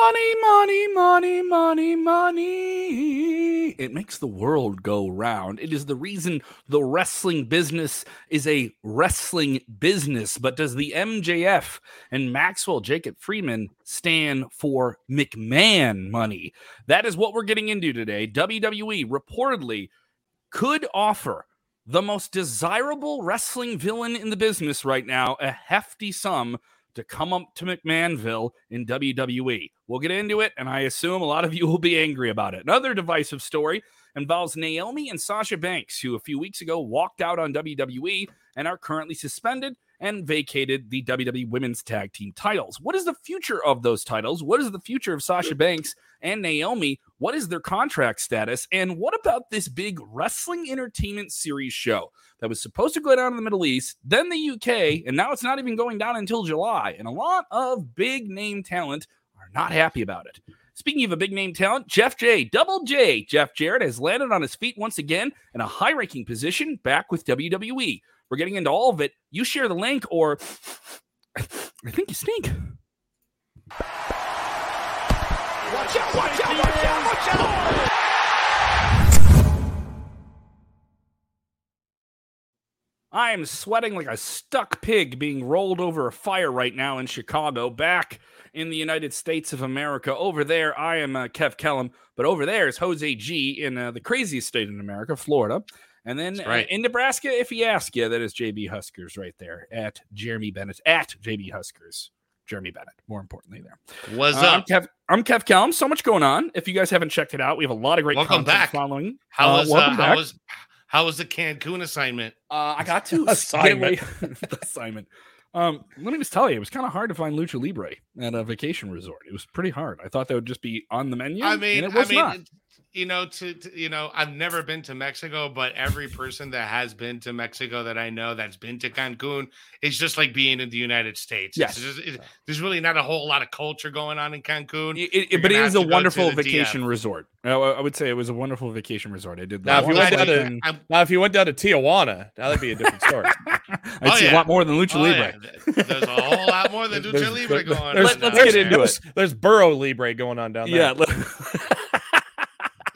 Money, money, money, money, money. It makes the world go round. It is the reason the wrestling business is a wrestling business. But does the MJF and Maxwell Jacob Freeman stand for McMahon money? That is what we're getting into today. WWE reportedly could offer the most desirable wrestling villain in the business right now a hefty sum to come up to McMahonville in WWE. We'll get into it, and I assume a lot of you will be angry about it. Another divisive story involves Naomi and Sasha Banks, who a few weeks ago walked out on WWE and are currently suspended and vacated the WWE Women's Tag Team titles. What is the future of those titles? What is the future of Sasha Banks and Naomi? What is their contract status? And what about this big wrestling entertainment series show that was supposed to go down in the Middle East, then the UK, and now it's not even going down until July? And a lot of big name talent are not happy about it. Speaking of a big name talent, Jeff J, Double J, Jeff Jarrett has landed on his feet once again in a high ranking position back with WWE. We're getting into all of it. You share the link, or I think you stink. Watch out, watch out, watch out, watch out! I am sweating like a stuck pig being rolled over a fire right now in Chicago, back in the United States of America. Over there, I am uh, Kev Kellam, but over there is Jose G in uh, the craziest state in America, Florida. And then uh, right. in Nebraska, if he asks you, that is JB Huskers right there at Jeremy Bennett, at JB Huskers. Jeremy Bennett, more importantly, there. What's Uh, I'm up? Kev, I'm Kev Kellam. So much going on. If you guys haven't checked it out, we have a lot of great Welcome content back. following. How Uh, was uh, welcome how was how was the Cancun assignment? Uh, I got to Assignment. the assignment. Um, let me just tell you, it was kind of hard to find lucha libre at a vacation resort. It was pretty hard. I thought that would just be on the menu. I mean, and it was I mean, not. It- you know, to, to you know, I've never been to Mexico, but every person that has been to Mexico that I know that's been to Cancun, it's just like being in the United States. Yes. It's just, it, there's really not a whole lot of culture going on in Cancun. It- it- but it gonna is have a to go to wonderful vacation DF. resort. I, I would say it was a wonderful vacation resort. I did. Now, if you went down to- I'm- Now, if you went down to Tijuana, now that'd be a different story. Oh, I'd Oh, see a lot more than lucha oh, libre. yeah, There's a whole lot more than Lucha Libre there- going on. there's- Let- let's down get there. into it. there's, Burro Libre going on down there. Yeah.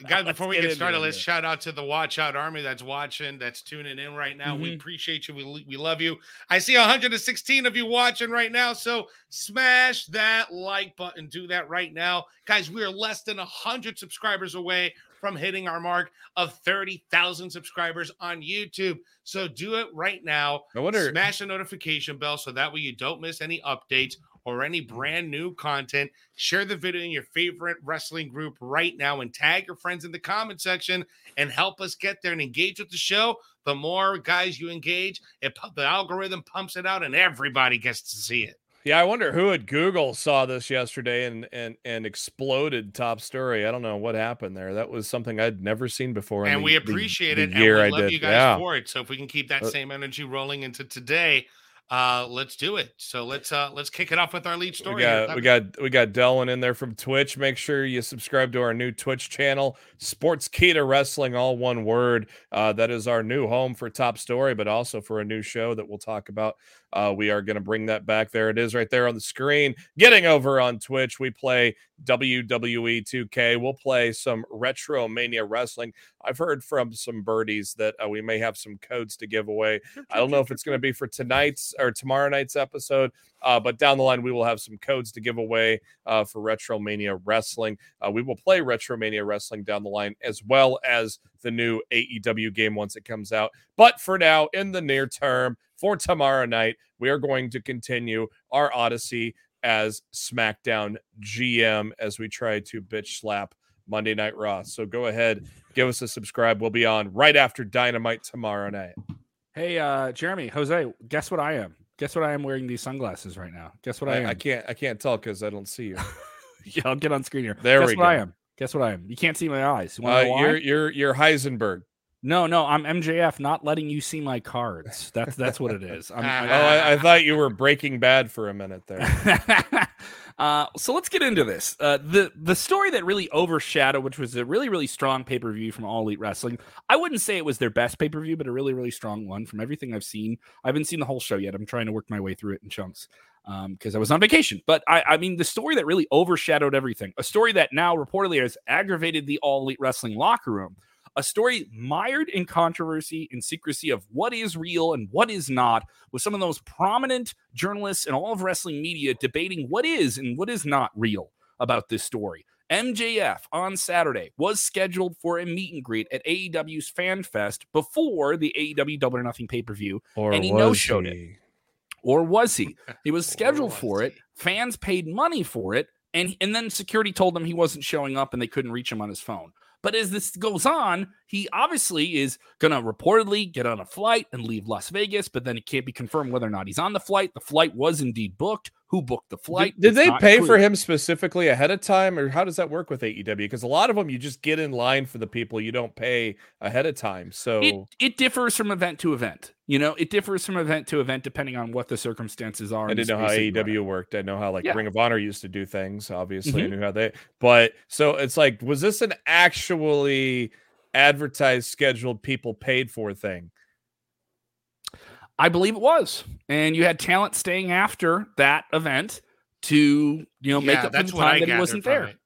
Guys, before we get get started, let's shout out to the Watch Out Army that's watching, that's tuning in right now. We Mhm. appreciate you. We, we love you. I see 116 of you watching right now. So smash that like button. Do that right now. Guys, we are less than 100 subscribers away from hitting our mark of 30,000 subscribers on YouTube. So do it right now. I wonder. Smash the notification bell so that way you don't miss any updates or any brand new content. Share the video in your favorite wrestling group right now and tag your friends in the comment section and help us get there and engage with the show. The more guys you engage, it the algorithm pumps it out and everybody gets to see it. Yeah, I wonder who at Google saw this yesterday and and and exploded top story. I don't know what happened there. That was something I'd never seen before. And the- we appreciate the it. year and we I love did. you guys yeah. for it. So if we can keep that Uh, same energy rolling into today, uh, let's do it. So let's uh let's kick it off with our lead story. We got we got we got Delwyn in there from Twitch. Make sure you subscribe to our new Twitch channel, Sportskeeda Wrestling, all one word. Uh, that is our new home for Top Story, but also for a new show that we'll talk about. Uh, we are going to bring that back. There it is, right there on the screen. Getting over on Twitch, we play WWE 2K. We'll play some Retro Mania Wrestling. I've heard from some birdies that uh, we may have some codes to give away. I don't know if it's going to be for tonight's or tomorrow night's episode, uh, but down the line we will have some codes to give away uh, for Retro Mania Wrestling. Uh, we will play Retro Mania Wrestling down the line as well as the new AEW game once it comes out. But for now, in the near term, for tomorrow night, we are going to continue our Odyssey as SmackDown GM as we try to bitch slap Monday Night Raw. So go ahead, give us a subscribe. We'll be on right after Dynamite tomorrow night. hey, uh, Jeremy, Jose, guess what I am? Guess what I am wearing these sunglasses right now? Guess what I, I, am? I can't I can't tell because I don't see you. Yeah, I'll get on screen here. There Guess we what I go. am. Guess what I am. You can't see my eyes. You uh, you're you're you're Heisenberg. No, no, I'm MJF, not letting you see my cards. That's that's what it is. I'm, Oh, I, I thought you were Breaking Bad for a minute there. Uh, so let's get into this. Uh, the the story that really overshadowed, which was a really really strong pay per view from All Elite Wrestling. I wouldn't say it was their best pay per view, but a really really strong one from everything I've seen. I haven't seen the whole show yet. I'm trying to work my way through it in chunks because um, I was on vacation. But I, I mean, the story that really overshadowed everything, a story that now reportedly has aggravated the All Elite Wrestling locker room a story mired in controversy and secrecy of what is real and what is not, with some of those prominent journalists and all of wrestling media debating what is and what is not real about this story. MJF on Saturday was scheduled for a meet and greet at AEW's Fan Fest before the AEW Double or Nothing pay per view, and he no showed it. Or was he? He was scheduled was for it. Fans paid money for it, and and then security told them he wasn't showing up, and they couldn't reach him on his phone. But as this goes on, he obviously is going to reportedly get on a flight and leave Las Vegas, but then it can't be confirmed whether or not he's on the flight. The flight was indeed booked. Who booked the flight? Did, did they pay clear. for him specifically ahead of time, or how does that work with AEW? Because a lot of them, you just get in line for the people you don't pay ahead of time. So it, it differs from event to event. You know, it differs from event to event depending on what the circumstances are. I didn't know how AEW worked. I know how like yeah. Ring of Honor used to do things. Obviously, mm-hmm. I knew how they. But so it's like, was this an actually advertised, scheduled, people paid for thing? I believe it was. And you had talent staying after that event to, you know, make up for the time that he wasn't there. It.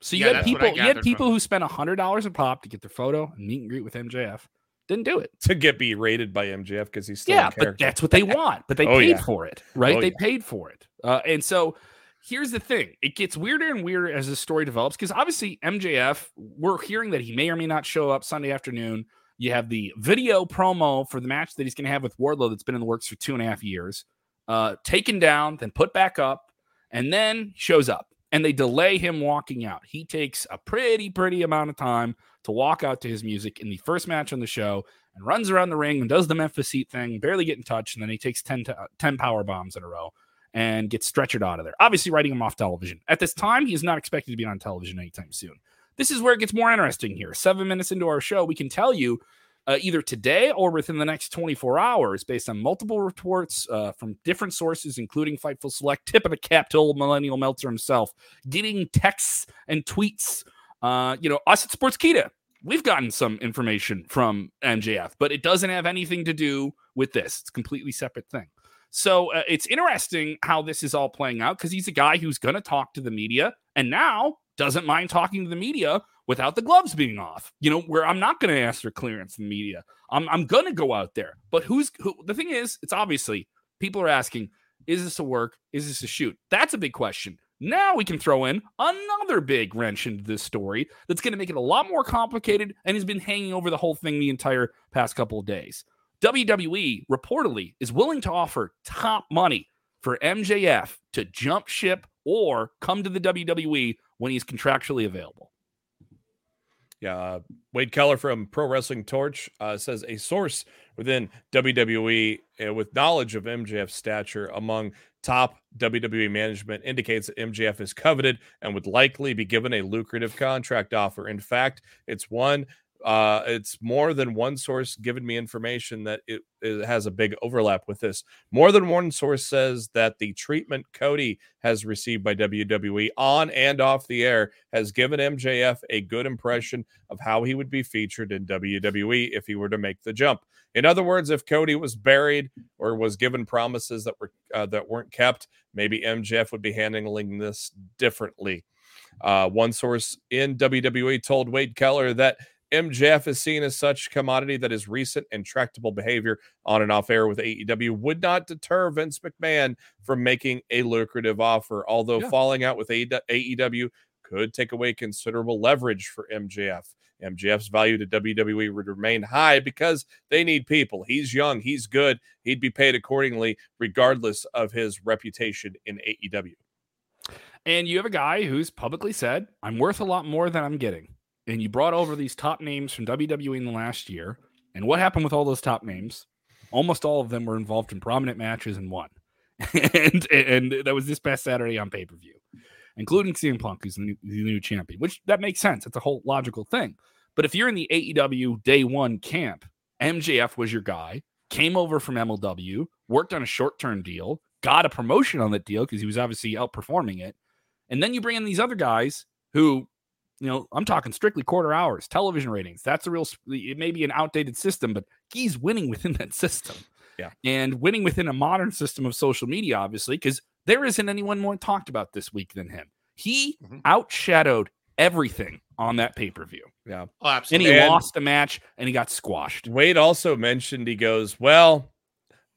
So you yeah, had people you had people who spent hundred dollars a pop to get their photo and meet and greet with MJF. Didn't do it. To get berated by MJF because he's still Yeah, but that's what they want. But they oh, paid yeah. for it, right? Oh, they yeah. paid for it. Uh, and so here's the thing it gets weirder and weirder as the story develops because obviously MJF, we're hearing that he may or may not show up Sunday afternoon. You have the video promo for the match that he's going to have with Wardlow that's been in the works for two and a half years, uh, taken down, then put back up, and then shows up. And they delay him walking out. He takes a pretty, pretty amount of time to walk out to his music in the first match on the show and runs around the ring and does the Memphis seat thing, barely get in touch. And then he takes 10, 10 power bombs in a row and gets stretchered out of there. Obviously, writing him off television. At this time, he is not expected to be on television anytime soon. This is where it gets more interesting here. Seven minutes into our show, we can tell you uh, either today or within the next 24 hours, based on multiple reports uh, from different sources, including Fightful Select, tip of the cap to Millennial Meltzer himself, getting texts and tweets. Uh, you know, us at Sportskeeda, we've gotten some information from MJF, but it doesn't have anything to do with this. It's a completely separate thing. So uh, it's interesting how this is all playing out because he's a guy who's going to talk to the media. And now doesn't mind talking to the media without the gloves being off. You know, where I'm not going to ask for clearance in the media. I'm I'm going to go out there. But who's who? The thing is, it's obviously people are asking, is this a work? Is this a shoot? That's a big question. Now we can throw in another big wrench into this story that's going to make it a lot more complicated and has been hanging over the whole thing the entire past couple of days. WWE reportedly is willing to offer top money for MJF to jump ship or come to the WWE when he's contractually available. Yeah, uh, Wade Keller from Pro Wrestling Torch uh, says a source within WWE uh, with knowledge of MJF's stature among top WWE management indicates that MJF is coveted and would likely be given a lucrative contract offer. In fact, it's one uh, it's more than one source giving me information that it, it, has a big overlap with this. More than one source says that the treatment Cody has received by WWE on and off the air has given MJF a good impression of how he would be featured in WWE if he were to make the jump. In other words, if Cody was buried or was given promises that were uh, that weren't kept, maybe MJF would be handling this differently. Uh, one source in WWE told Wade Keller that MJF is seen as such commodity that his recent intractable behavior on and off air with AEW would not deter Vince McMahon from making a lucrative offer. Although yeah. falling out with AEW could take away considerable leverage for MJF. MJF's value to WWE would remain high because they need people. He's young, he's good, he'd be paid accordingly, regardless of his reputation in AEW. And you have a guy who's publicly said, I'm worth a lot more than I'm getting and you brought over these top names from WWE in the last year. And what happened with all those top names? Almost all of them were involved in prominent matches and won. and and that was this past Saturday on pay per view, including CM Punk, who's the new, the new champion. Which that makes sense. It's a whole logical thing. But if you're in the AEW day one camp, MJF was your guy. Came over from MLW, worked on a short term deal, got a promotion on that deal because he was obviously outperforming it And then you bring in these other guys who, you know, I'm talking strictly quarter hours, television ratings. That's a real, it may be an outdated system, but he's winning within that system. Yeah. And winning within a modern system of social media, obviously, because there isn't anyone more talked about this week than him. He Mhm. outshadowed everything on that pay per view. Yeah. Oh, absolutely. And he And- lost a match and he got squashed. Wade also mentioned he goes, well,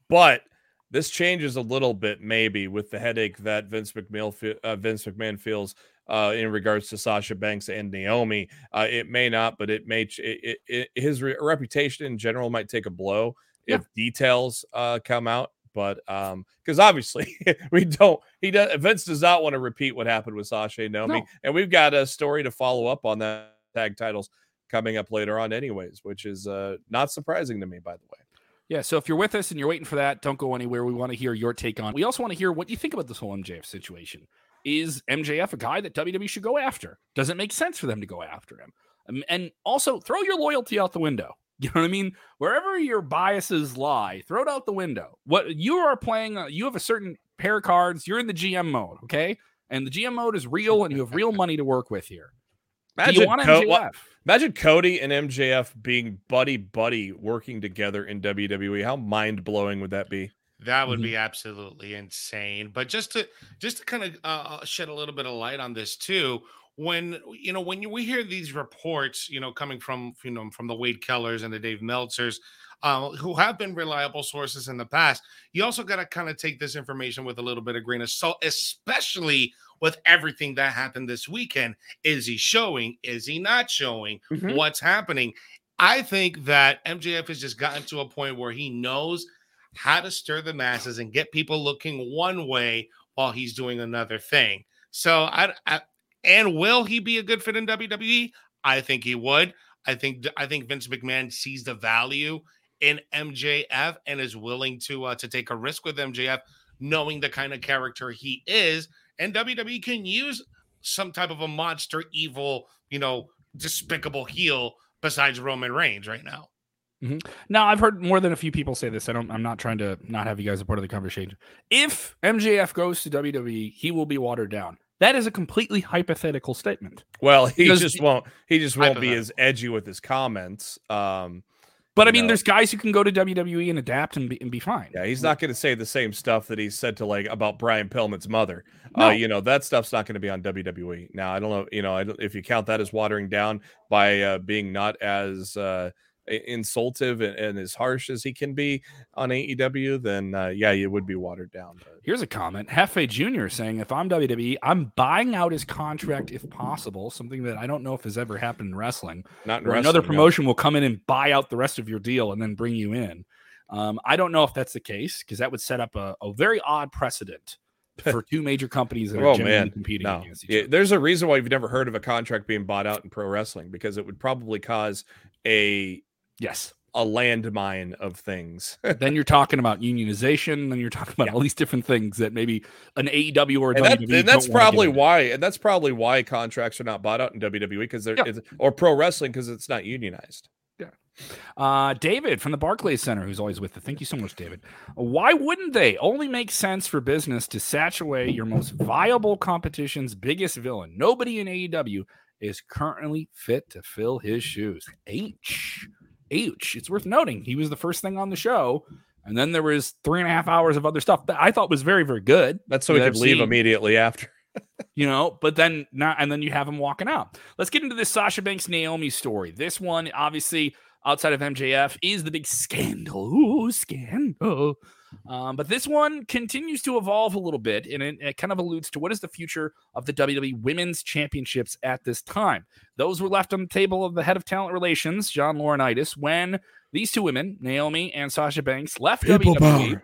but this changes a little bit maybe with the headache that Vince McMahon uh, Vince McMahon feels uh, in regards to Sasha Banks and Naomi. Uh, it may not, but it may ch- it, it, it, his re- reputation in general might take a blow Yeah. if details uh, come out. But um, because obviously we don't, he does. Vince does not want to repeat what happened with Sasha and Naomi, No. and we've got a story to follow up on that tag titles coming up later on, anyways, which is uh, not surprising to me, by the way. Yeah, so if you're with us and you're waiting for that, don't go anywhere. We want to hear your take on. We also want to hear what you think about this whole MJF situation. Is MJF a guy that WWE should go after? Does it make sense for them to go after him? Um, and also throw your loyalty out the window. You know what I mean? Wherever your biases lie, throw it out the window. What you are playing, uh, you have a certain pair of cards. You're in the GM mode, okay? And the GM mode is real, and you have real money to work with here. Imagine, Co- imagine Cody and MJF being buddy buddy working together in WWE. How mind blowing would that be? That would Mhm. be absolutely insane. But just to just to kind of uh, shed a little bit of light on this too, when you know when you, we hear these reports, you know, coming from you know from the Wade Kellers and the Dave Meltzers, uh, who have been reliable sources in the past, you also got to kind of take this information with a little bit of grain of salt, especially with everything that happened this weekend. Is he showing? Is he not showing? Mhm. What's happening? I think that MJF has just gotten to a point where he knows how to stir the masses and get people looking one way while he's doing another thing. So I, I and will he be a good fit in WWE? I think he would. I think I think Vince McMahon sees the value in MJF and is willing to uh, to take a risk with MJF, knowing the kind of character he is. And WWE can use some type of a monster, evil, you know, despicable heel besides Roman Reigns right now. Now, I've heard more than a few people say this. I don't. I'm not trying to not have you guys a part of the conversation. If MJF goes to WWE, he will be watered down. That is a completely hypothetical statement. Well, he Because just won't. He just won't be as edgy with his comments. Um, But I mean, know. there's guys who can go to WWE and adapt and be, and be fine. yeah, he's not going to say the same stuff that he said to like about Brian Pillman's mother. No. Uh, you know that stuff's not going to be on WWE. Now, I don't know. You know, I don't, if you count that as watering down by uh, being not as uh, i- insultive and, and as harsh as he can be on AEW, then uh, yeah, it would be watered down. But Here's a comment. Hefe Jr. saying, if I'm WWE, I'm buying out his contract if possible, something that I don't know if has ever happened in wrestling. not in wrestling, another no. promotion will come in and buy out the rest of your deal and then bring you in. Um, I don't know if that's the case because that would set up a, a very odd precedent for two major companies that are Oh, genuinely man. competing No, against each other. there's a reason why you've never heard of a contract being bought out in pro wrestling because it would probably cause a Yes. a landmine of things. then you're talking about unionization, then you're talking about all these different things that maybe an AEW or a and, that- WWE and that's don't wanna get probably why and that's probably why contracts are not bought out in WWE because they're Yeah. it's, or pro wrestling because it's not unionized. Uh, David from the Barclays Center, who's always with us. Thank you so much, David. Why wouldn't they? Only makes sense for business to away your most viable competition's biggest villain. Nobody in AEW is currently fit to fill his shoes. H. H. It's worth noting he was the first thing on the show, and then there was three and a half hours of other stuff that I thought was very, very good. That's so he could leave immediately after. you know, but then not, and then you have him walking out. Let's get into this Sasha Banks Naomi story. This one, obviously, outside of MJF, is the big scandal. Ooh, scandal. Um, but this one continues to evolve a little bit, and it, it kind of alludes to what is the future of the WWE Women's Championships at this time. Those were left on the table of the head of talent relations, John Laurinaitis, when these two women, Naomi and Sasha Banks, left WWE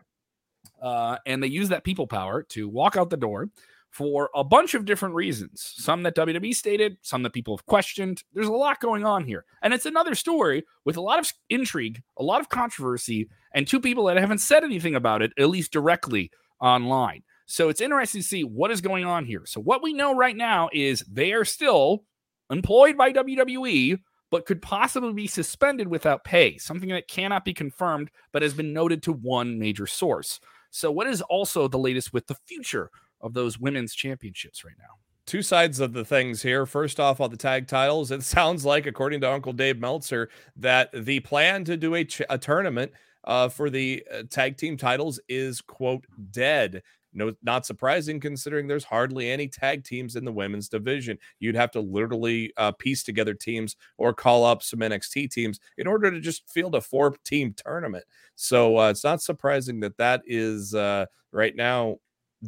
uh, and they use that people power to walk out the door for a bunch of different reasons. Some that WWE stated, some that people have questioned. There's a lot going on here. And it's another story with a lot of intrigue, a lot of controversy, and two people that haven't said anything about it, at least directly online. So it's interesting to see what is going on here. So, what we know right now is they are still employed by WWE, but could possibly be suspended without pay, something that cannot be confirmed, but has been noted to one major source. So, what is also the latest with the future of those women's championships right now? two sides of the things here. First off, on the tag titles, it sounds like, according to Uncle Dave Meltzer, that the plan to do a, ch- a tournament uh, for the uh, tag team titles is quote dead. No, not surprising considering there's hardly any tag teams in the women's division. You'd have to literally uh, piece together teams or call up some NXT teams in order to just field a four team tournament. So uh, it's not surprising that that is uh, right now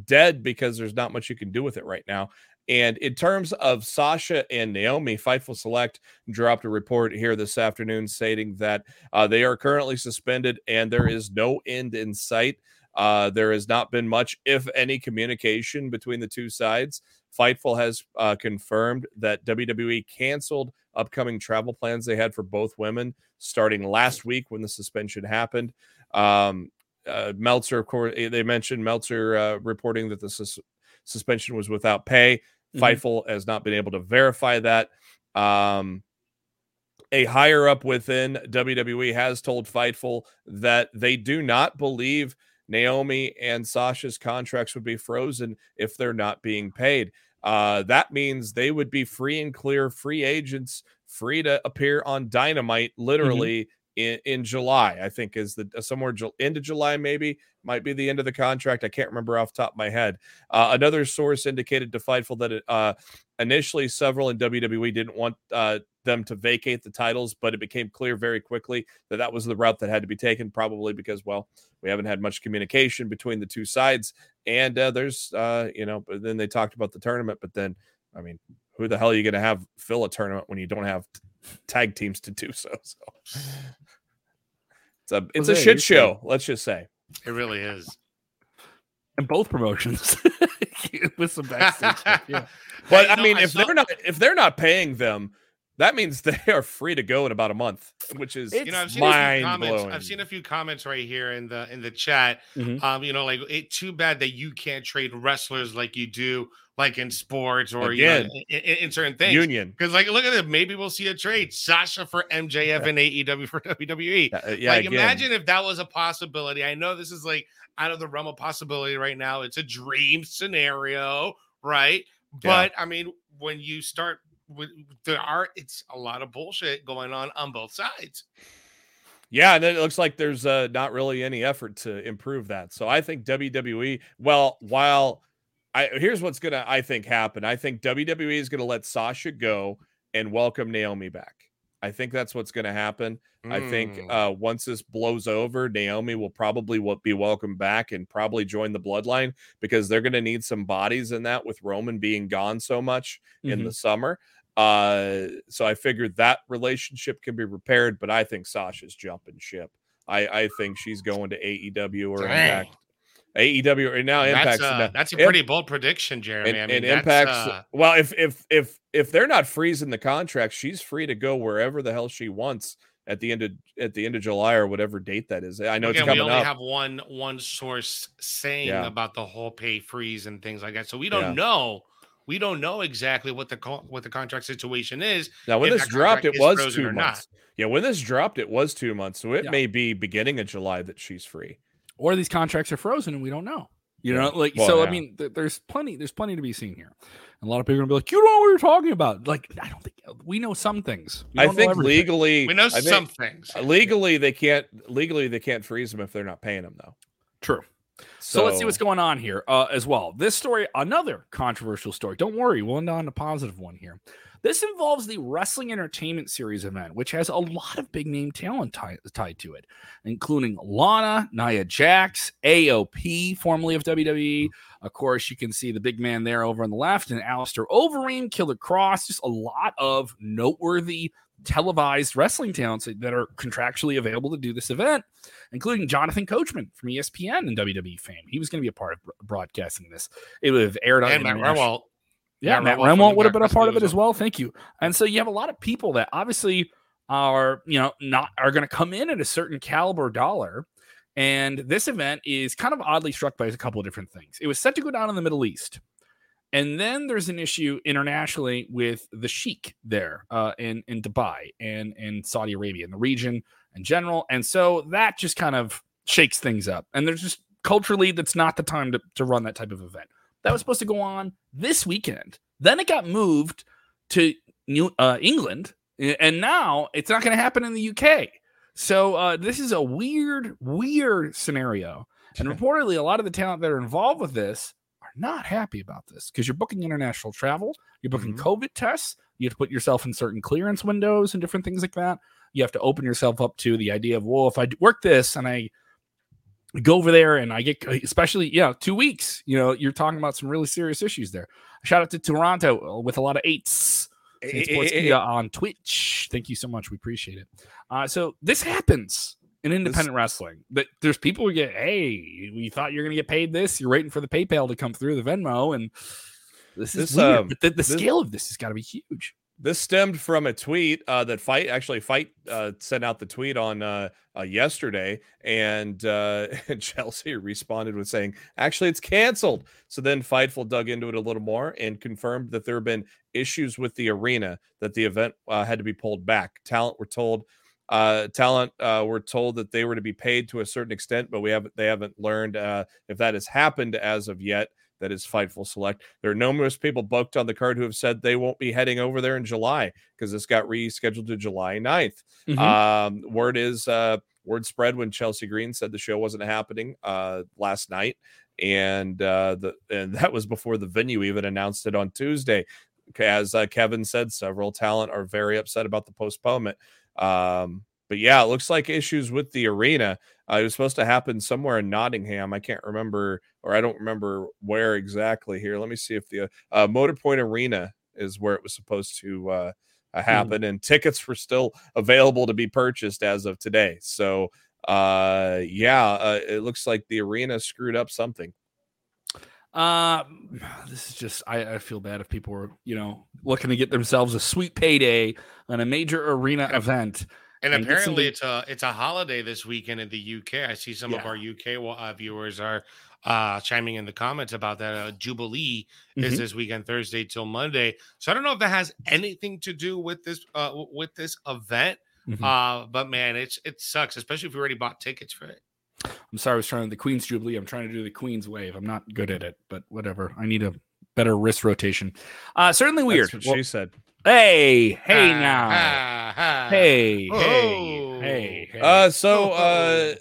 dead because there's not much you can do with it right now. And in terms of Sasha and Naomi, Fightful Select dropped a report here this afternoon stating that uh, they are currently suspended and there is no end in sight. Uh, there has not been much, if any, communication between the two sides. Fightful has uh, confirmed that WWE canceled upcoming travel plans they had for both women starting last week when the suspension happened. Um, uh, Meltzer, of course, eh, they mentioned Meltzer uh, reporting that the sus- suspension was without pay. Mm-hmm. Fightful has not been able to verify that. Um, a higher up within WWE has told Fightful that they do not believe Naomi and Sasha's contracts would be frozen if they're not being paid. Uh, that means they would be free and clear, free agents, free to appear on Dynamite mm-hmm. literally. In, in July. I think is the uh, somewhere end of July, maybe might be the end of the contract. I can't remember off top of my head. Uh, another source indicated to Fightful that it, uh, initially several in WWE didn't want uh, them to vacate the titles, but it became clear very quickly that that was the route that had to be taken, probably because, well, we haven't had much communication between the two sides. And uh, there's, uh, you know, but then they talked about the tournament, but then, I mean, who the hell are you going to have fill a tournament when you don't have tag teams to do so? So it's a it's a shit show. Let's just say it really is. And both promotions with some backstage Yeah. But I mean, I if saw... they're not if they're not paying them, that means they are free to go in about a month, which is you know I've seen a few comments. I've seen a few comments right here in the in the chat. Mm-hmm. Um, you know, like it too bad that you can't trade wrestlers like you do like in sports or Again, you know, in, in, certain things. Union. Because like look at it, maybe we'll see a trade. Sasha for MJF yeah. and AEW for WWE. Uh, yeah, like again. imagine if that was a possibility. I know this is like out of the realm of possibility right now. It's a dream scenario, right? But yeah. I mean, when you start with there are it's a lot of bullshit going on on both sides. Yeah, and it looks like there's uh, not really any effort to improve that. So I think WWE, well, while I here's what's gonna I think happen. I think WWE is gonna let Sasha go and welcome Naomi back. I think that's what's going to happen. Mm. I think hmm. uh, once this blows over, Naomi will probably be welcomed back and probably join the bloodline because they're going to need some bodies in that with Roman being gone so much mm-hmm. in the summer. Uh, so I figured that relationship can be repaired, but I think Sasha's jumping ship. I, I think she's going to AEW or Dang. Impact. AEW right now Impact's that's, uh, that's a pretty bold prediction, Jeremy. And, I mean, and Impact's uh... well, if if if if they're not freezing the contract, she's free to go wherever the hell she wants at the end of at the end of July or whatever date that is. I know Again, it's coming we only up. have one one source saying yeah. about the whole pay freeze and things like that, so we don't yeah. know. We don't know exactly what the what the contract situation is. Now, when this dropped, it was two months. Yeah, when this dropped, it was two months. So it yeah. may be beginning of July that she's free or these contracts are frozen and we don't know. You know, like well, so. Yeah. I mean, th- there's plenty. There's plenty to be seen here. And a lot of people are gonna be like, "You don't know what you're talking about." Like, I don't think we know some things. I think legally, we know some things. Legally, they can't. Legally, they can't freeze them if they're not paying them, though. True. So, so let's see what's going on here uh, as well. This story, another controversial story. Don't worry, we'll end on a positive one here. This involves the Wrestling Entertainment Series event, which has a lot of big name talent t- tied to it, including Lana, Nia Jax, AOP, formerly of WWE. Mm-hmm. Of course, you can see the big man there over on the left, and Alistair Overeem, Killer Kross, just a lot of noteworthy televised wrestling talents that are contractually available to do this event, including Jonathan Coachman from ESPN and WWE fame. He was going to be a part of broadcasting this. It would have aired on. And Matt yeah, Matt Rehwoldt would have been a part of it as well. Thank you. And so you have a lot of people that obviously are, you know, not are going to come in at a certain caliber dollar. And this event is kind of oddly struck by a couple of different things. It was set to go down in the Middle East. And then there's an issue internationally with the Sheikh there uh, in, in Dubai and in Saudi Arabia, in the region in general. And so that just kind of shakes things up. And there's just culturally, that's not the time to, to run that type of event that was supposed to go on this weekend Then it got moved to New uh, England, and now it's not going to happen in the UK. So uh, this is a weird, weird scenario. And reportedly, a lot of the talent that are involved with this are not happy about this because you're booking international travel, you're booking Mhm. COVID tests, you have to put yourself in certain clearance windows and different things like that. You have to open yourself up to the idea of, well, if I work this and I go over there and I get, especially, yeah, two weeks, you know, you're talking about some really serious issues there. Shout out to Toronto uh, with a lot of eights. Saint Sports Media on Twitch. Thank you so much. We appreciate it. Uh, so this happens in independent wrestling. That there's people who get, hey, we thought you're going to get paid this. You're waiting for the PayPal to come through the Venmo, and this is This, weird. um, but the, the this- scale of this has got to be huge. This stemmed from a tweet uh, that Fight actually Fight uh, sent out the tweet on uh, uh, yesterday, and uh, Chelsea responded with saying, "Actually, it's canceled." So then Fightful dug into it a little more and confirmed that there have been issues with the arena, that the event uh, had to be pulled back. Talent were told. Talent were told that they were to be paid to a certain extent, but we haven't. They haven't learned if that has happened as of yet. That is Fightful Select. There are numerous people booked on the card who have said they won't be heading over there in July because this got rescheduled to July 9th. Mhm. Um, word is uh, word spread when Chelsea Green said the show wasn't happening uh, last night, and uh, the and that was before the venue even announced it on Tuesday. As uh, Kevin said, several talent are very upset about the postponement. Um, but yeah, it looks like issues with the arena. Uh, it was supposed to happen somewhere in Nottingham. I can't remember, or I don't remember where exactly here. Let me see if the uh, Motor Point Arena is where it was supposed to uh, uh, happen, and tickets were still available to be purchased as of today. So, uh, yeah, uh, it looks like the arena screwed up something. Uh, this is just I, I feel bad if people were you know looking to get themselves a sweet payday on a major arena event. And apparently, somebody- it's a it's a holiday this weekend in the UK. I see some of our UK uh, viewers are uh, chiming in the comments about that. Uh, Jubilee Mhm. is this weekend, Thursday till Monday. So I don't know if that has anything to do with this uh, with this event. Mhm. Uh, but man, it's it sucks, especially if you already bought tickets for it. I'm sorry, I was trying the Queen's Jubilee. I'm trying to do the Queen's Wave. I'm not good at it, but whatever. I need a better wrist rotation. Uh, certainly weird. That's what Well, she said. hey, hey Ah, now, ah, ah. hey, Oh. hey, hey, hey. Uh, so Oh. uh,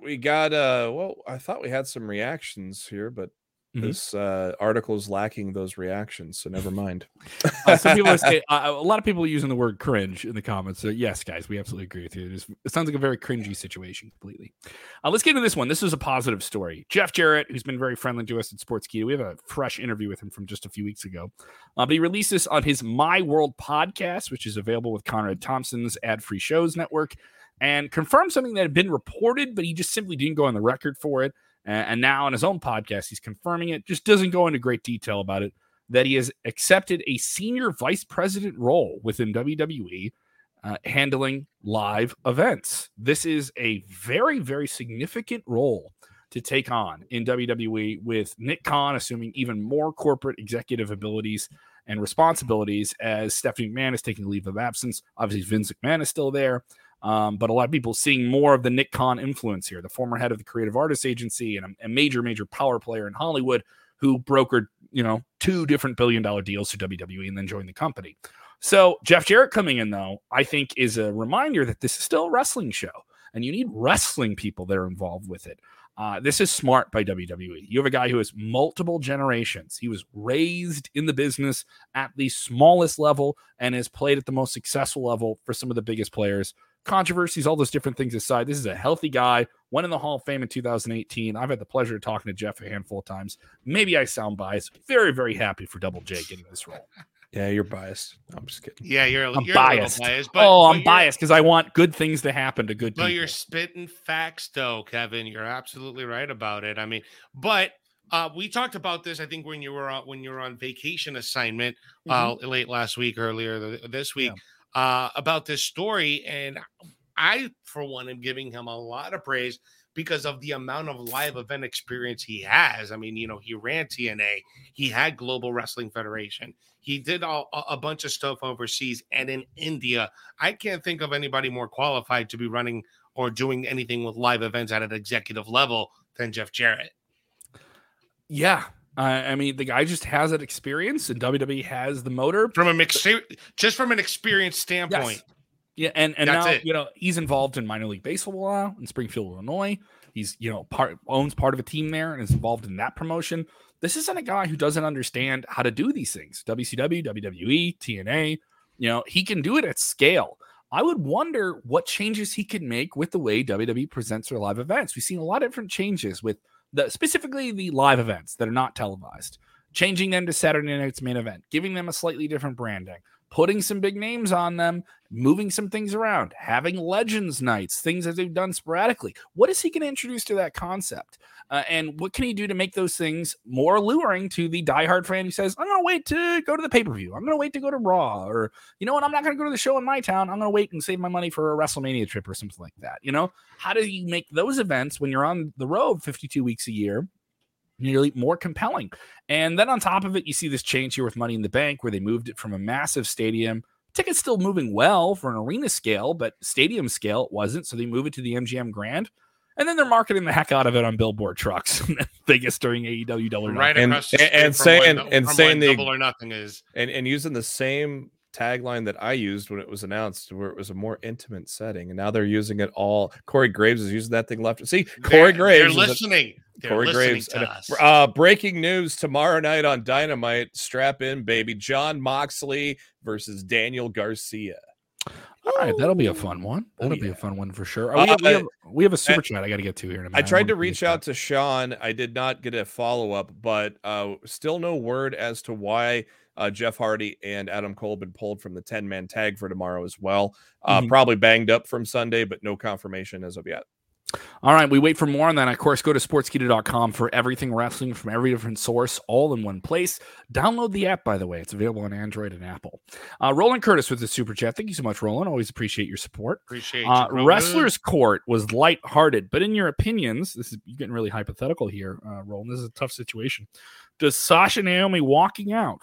we got uh, well, I thought we had some reactions here, but Mhm. this uh article is lacking those reactions, so never mind. Uh, some people say uh, a lot of people are using the word cringe in the comments. So yes, guys, we absolutely agree with you. It, is, it sounds like a very cringy situation completely. Uh, let's get into this one. This is a positive story. Jeff Jarrett, who's been very friendly to us at Sportskeeda, we have a fresh interview with him from just a few weeks ago. Uh, but he released this on his My World podcast, which is available with Conrad Thompson's ad-free shows network, and confirmed something that had been reported, but he just simply didn't go on the record for it. And now on his own podcast, he's confirming it. Just doesn't go into great detail about it that he has accepted a senior vice president role within WWE, uh, handling live events. This is a very, very significant role to take on in WWE with Nick Khan assuming even more corporate executive abilities and responsibilities as Stephanie McMahon is taking leave of absence. Obviously, Vince McMahon is still there. Um, but a lot of people seeing more of the Nick Khan influence here, the former head of the Creative Artists Agency and a, a major, major power player in Hollywood who brokered, you know, two different billion dollar deals to WWE and then joined the company. So Jeff Jarrett coming in, though, I think is a reminder that this is still a wrestling show and you need wrestling people that are involved with it. Uh, this is smart by WWE. You have a guy who has multiple generations. He was raised in the business at the smallest level and has played at the most successful level for some of the biggest players. Controversies, all those different things aside, this is a healthy guy. Went in the Hall of Fame in 2018. I've had the pleasure of talking to Jeff a handful of times. Maybe I sound biased. Very, very happy for Double J getting this role. Yeah, you're biased. I'm just kidding. Yeah, you're, I'm you're biased. a little biased. But, oh, but I'm biased because I want good things to happen to good But people. you're spitting facts, though, Kevin. You're absolutely right about it. I mean, but uh, we talked about this. I think when you were on, when you were on vacation assignment uh, late last week, earlier th- this week, uh, about this story, and I, for one, am giving him a lot of praise because of the amount of live event experience he has. I mean, you know, he ran TNA, he had Global Wrestling Federation, he did all, a bunch of stuff overseas and in India. I can't think of anybody more qualified to be running or doing anything with live events at an executive level than Jeff Jarrett. Yeah, Uh, I mean, the guy just has that experience, and WWE has the motor. From a mix, just from an experience standpoint. Yes. Yeah, and and That's now it. you know he's involved in minor league baseball now in Springfield, Illinois. He's you know part owns part of a team there and is involved in that promotion. This isn't a guy who doesn't understand how to do these things. WCW, WWE, TNA, you know he can do it at scale. I would wonder what changes he could make with the way WWE presents their live events. We've seen a lot of different changes with the specifically the live events that are not televised, changing them to Saturday night's main event, giving them a slightly different branding, putting some big names on them, moving some things around, having legends nights, things that they've done sporadically. What is he going to introduce to that concept? Uh, and what can he do to make those things more alluring to the diehard fan who says, I'm going to wait to go to the pay per view. I'm going to wait to go to Raw. Or, you know what? I'm not going to go to the show in my town. I'm going to wait and save my money for a WrestleMania trip or something like that. You know, how do you make those events when you're on the road 52 weeks a year? Nearly more compelling. And then on top of it, you see this change here with Money in the Bank, where they moved it from a massive stadium. Tickets still moving well for an arena scale, but stadium scale it wasn't. So they move it to the MGM Grand. And then they're marketing the heck out of it on billboard trucks in Vegas during AEW Double or Nothing. Right And- the and- and from saying- what- and from saying what the- double or nothing is. and and using the same tagline that I used when it was announced, where it was a more intimate setting, and now they're using it all. Corey Graves is using that thing left. See, Corey They're- Graves. They're is a- listening. They're Corey listening Graves. to us. uh, breaking news tomorrow night on Dynamite. Strap in, baby. Jon Moxley versus Daniel Garcia. All right, that'll be a fun one. Oh, That'll be yeah. a fun one for sure. Oh, we, have, we, Uh, have, we have a super chat I got to get to here in a minute. I tried wanna to get reach that. out to Sean. I did not get a follow up, but uh, still no word as to why uh, Jeff Hardy and Adam Cole have been pulled from the 10 man tag for tomorrow as well. Uh, Mhm. Probably banged up from Sunday, but no confirmation as of yet. All right, we wait for more on that. Of course, go to sportskeeda.com for everything wrestling from every different source, all in one place. Download the app, by the way. It's available on Android and Apple. Uh, Roland Curtis with the super chat. Thank you so much, Roland. Always appreciate your support. Appreciate you, Uh, bro. Wrestler's Court was lighthearted, but in your opinions, this is you're getting really hypothetical here, uh, Roland. This is a tough situation. Does Sasha Naomi walking out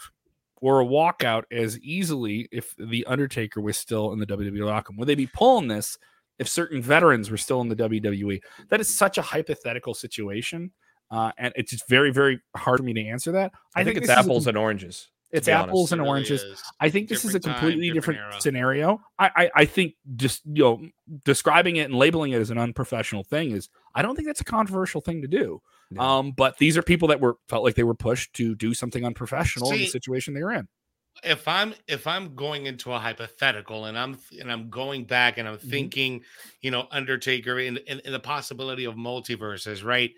or a walkout as easily if the Undertaker was still in the WWE locker room? Would they be pulling this if certain veterans were still in the WWE? That is such a hypothetical situation. Uh, and it's just very, very hard for me to answer that. I, think, it's this is a apples and oranges. it's be honest. apples and It really oranges. is. I think this is a Different time, completely different different, scenario. I, I I think just you know describing it and labeling it as an unprofessional thing is I don't think that's a controversial thing to do. No. Um, but these are people that were felt like they were pushed to do something unprofessional in the situation they were in. if I'm if I'm going into a hypothetical and I'm and I'm going back and I'm Mm-hmm. thinking, you know, Undertaker in, in, in the possibility of multiverses, right?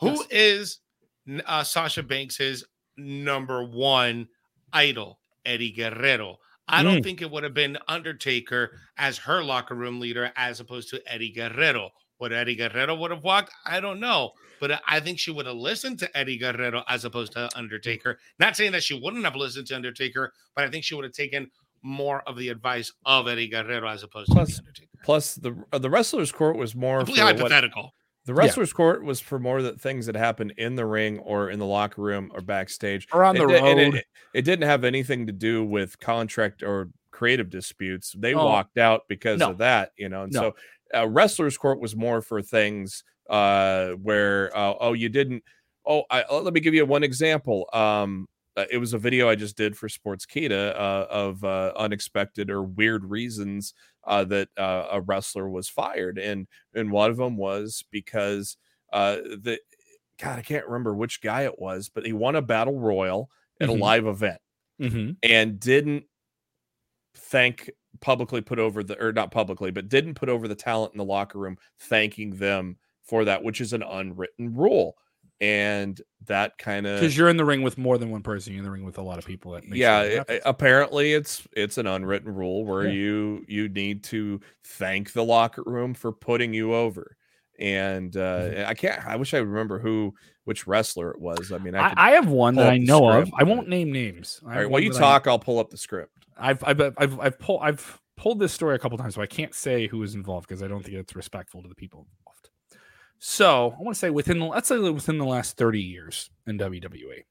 Who is Yes. uh, Sasha Banks's number one idol? Eddie Guerrero. I don't Mm. think it would have been Undertaker as her locker room leader as opposed to Eddie Guerrero. Would Eddie Guerrero would have walked? I don't know, but I think she would have listened to Eddie Guerrero as opposed to Undertaker. Not saying that she wouldn't have listened to Undertaker, but I think she would have taken more of the advice of Eddie Guerrero as opposed to Plus, the Undertaker. Plus, the uh, the wrestlers' court was more for Completely what, hypothetical. the wrestlers' court was for more that things that happened in the ring or in the locker room or backstage. Or on It the di- and road. It, it didn't have anything to do with contract or creative disputes. They Oh, walked out because no. of that, you know. And No. so, uh, wrestlers' court was more for things uh, where, uh, oh, you didn't. Oh, I, uh, let me give you one example. Um, uh, it was a video I just did for Sportskeeda uh, of uh, unexpected or weird reasons uh, that uh, a wrestler was fired, and and one of them was because uh, the God, I can't remember which guy it was, but he won a battle royal at Mhm. a live event Mm-hmm. and didn't thank publicly put over the or not publicly, but didn't put over the talent in the locker room, thanking them for that, which is an unwritten rule. And that kind of Because you're in the ring with more than one person. You're in the ring with a lot of people. That makes yeah it- apparently it's it's an unwritten rule where Yeah. you you need to thank the locker room for putting you over and uh Mm-hmm. i can't i wish i remember who which wrestler it was i mean i, I, I have one that I know of. I won't name names. All while you that I- talk i'll pull up the script I've I've I've I've pulled I've pulled this story a couple times, so I can't say who is involved because I don't think it's respectful to the people involved. So I want to say within the let's say within the last 30 years in WWE,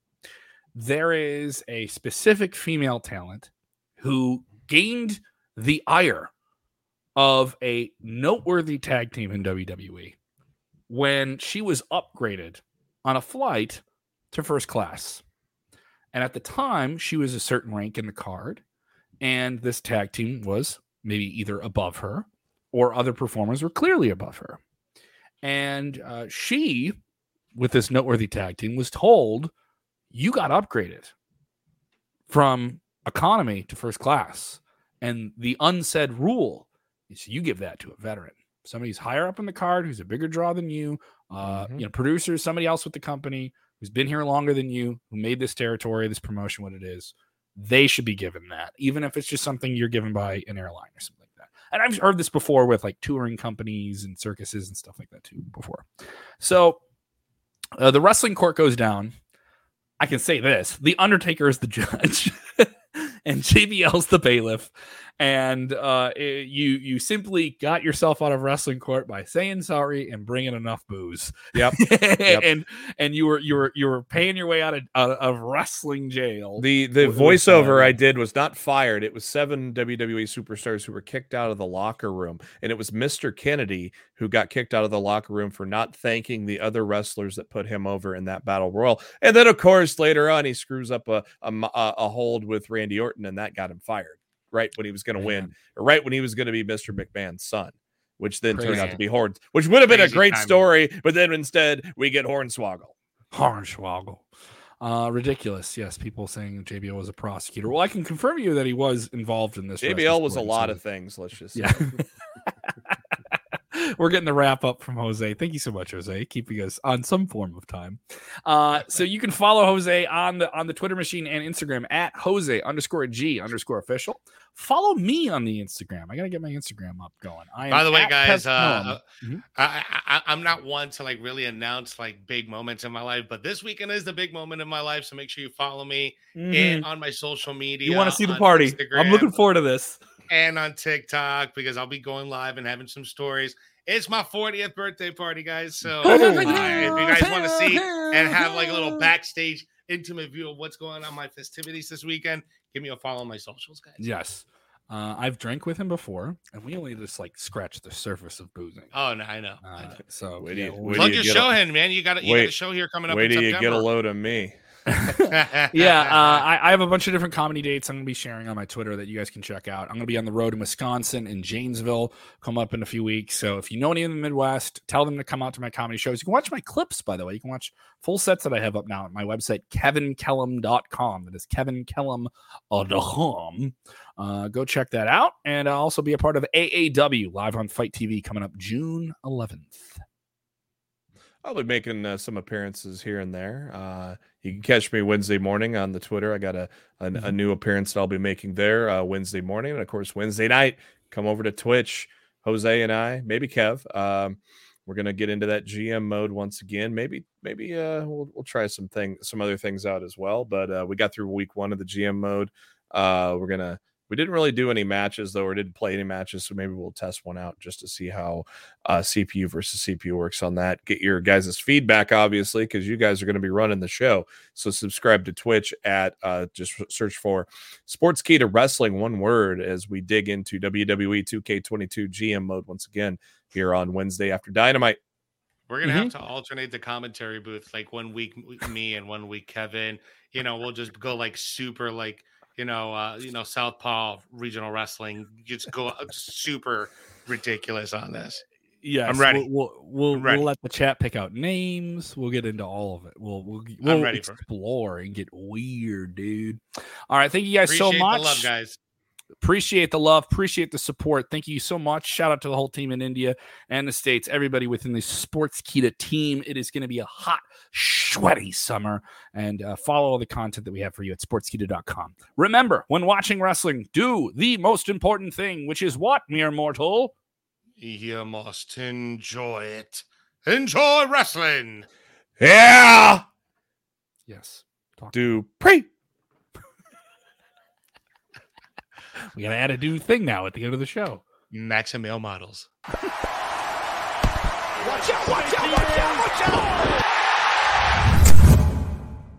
there is a specific female talent who gained the ire of a noteworthy tag team in WWE when she was upgraded on a flight to first class. And at the time, she was a certain rank in the card, and this tag team was maybe either above her or other performers were clearly above her. And uh, she, with this noteworthy tag team, was told, You got upgraded from economy to first class. And the unsaid rule is you give that to a veteran, somebody who's higher up in the card, who's a bigger draw than you, uh, Mhm. you know, producers, somebody else with the company who's been here longer than you, who made this territory, this promotion, what it is. They should be given that, even if it's just something you're given by an airline or something like that. And I've heard this before with like touring companies and circuses and stuff like that too before. So uh, the wrestling court goes down. I can say this: the Undertaker is the judge, and JBL's the bailiff. And uh, it- you you simply got yourself out of wrestling court by saying sorry and bringing enough booze. Yep. and and you were you were you were paying your way out of out of wrestling jail. The the voiceover I did was not fired. It was seven WWE superstars who were kicked out of the locker room, and it was Mr. Kennedy who got kicked out of the locker room for not thanking the other wrestlers that put him over in that battle royal. And then, of course, later on, he screws up a hold with Randy Orton, and that got him fired right when he was going to win, or right when he was going to be Mr. McMahon's son. Which then turned out to be Horns, which would have been a great timing. story, but then instead we get Hornswoggle. Hornswoggle. Uh, ridiculous. Yes, people saying JBL was a prosecutor. Well, I can confirm you that he was involved in this. JBL was a lot of things. Let's just say. Yeah. We're getting the wrap up from Jose. Thank you so much, Jose, keeping us on some form of time. Uh, so you can follow Jose on the on the Twitter machine and Instagram at Jose underscore G underscore official. Follow me on the Instagram. I gotta get my Instagram up going. I am By the way, guys, uh, Pelham. Mhm. I, I, I'm not one to like really announce like big moments in my life, but this weekend is the big moment in my life. So make sure you follow me Mhm. and on my social media. you want to see the party? I'm looking forward to this. and on TikTok because I'll be going live and having some stories. It's my 40th birthday party, guys. So uh, if you guys want to see and have like a little backstage intimate view of what's going on my festivities this weekend, give me a follow on my socials, guys. Yes. Uh, I've drank with him before, and we only just like scratched the surface of boozing. Oh no, I know. I Uh, know. so Wait yeah, you- we'll- Plug till your show a- in, man. You got, you got a show here coming up. Wait in till you get a load of me. yeah, uh, I, I have a bunch of different comedy dates I'm going to be sharing on my Twitter that you guys can check out. I'm going to be on the road in Wisconsin and Janesville, come up in a few weeks. So if you know any in the Midwest, tell them to come out to my comedy shows. You can watch my clips, by the way. You can watch full sets that I have up now at my website, kevinkellam.com. That is kevinkellam.com. Uh, go check that out. And I'll also be a part of AAW live on FITE TV coming up June 11th. I'll be making uh, some appearances here and there. Uh, you can catch me Wednesday morning on the Twitter. I got a a, a new appearance that I'll be making there uh, Wednesday morning, and of course Wednesday night. Come over to Twitch, Jose and I, maybe Kev. Um, we're gonna get into that GM mode once again. Maybe maybe uh, we'll we'll try some thing some other things out as well. But uh, we got through week one of the GM mode. Uh, we're gonna we didn't really do any matches though, or didn't play any matches, so maybe we'll test one out just to see how uh, CPU versus CPU works on that. Get your guys' feedback, obviously, because you guys are going to be running the show. So subscribe to Twitch at uh, just search for Sportskeeda Wrestling, one word, as we dig into WWE 2K22 GM mode once again here on Wednesday after Dynamite. We're gonna Mm-hmm. have to alternate the commentary booth, like one week me and one week Kevin. You know, we'll just go like super, like you know, uh, you know, Southpaw regional wrestling. Just go super ridiculous on this. Yes, I'm ready. We'll we'll, we'll, ready. we'll let the chat pick out names. We'll get into all of it. We'll we'll, we'll ready explore and get weird, dude. All right, thank you guys Appreciate so much. the love, guys. Appreciate the love. Appreciate the support. Thank you so much. Shout out to the whole team in India and the states. Everybody within the Sportskeeda team. It is going to be a hot, sweaty summer. And uh, follow all the content that we have for you at sportskeeda.com. Remember, when watching wrestling, do the most important thing, which is what, mere mortal? You must enjoy it. Enjoy wrestling. Yeah, Yes. Talk. do pre. We got to add a new thing now at the end of the show. Max and male models. Watch out, watch out, watch out, watch out!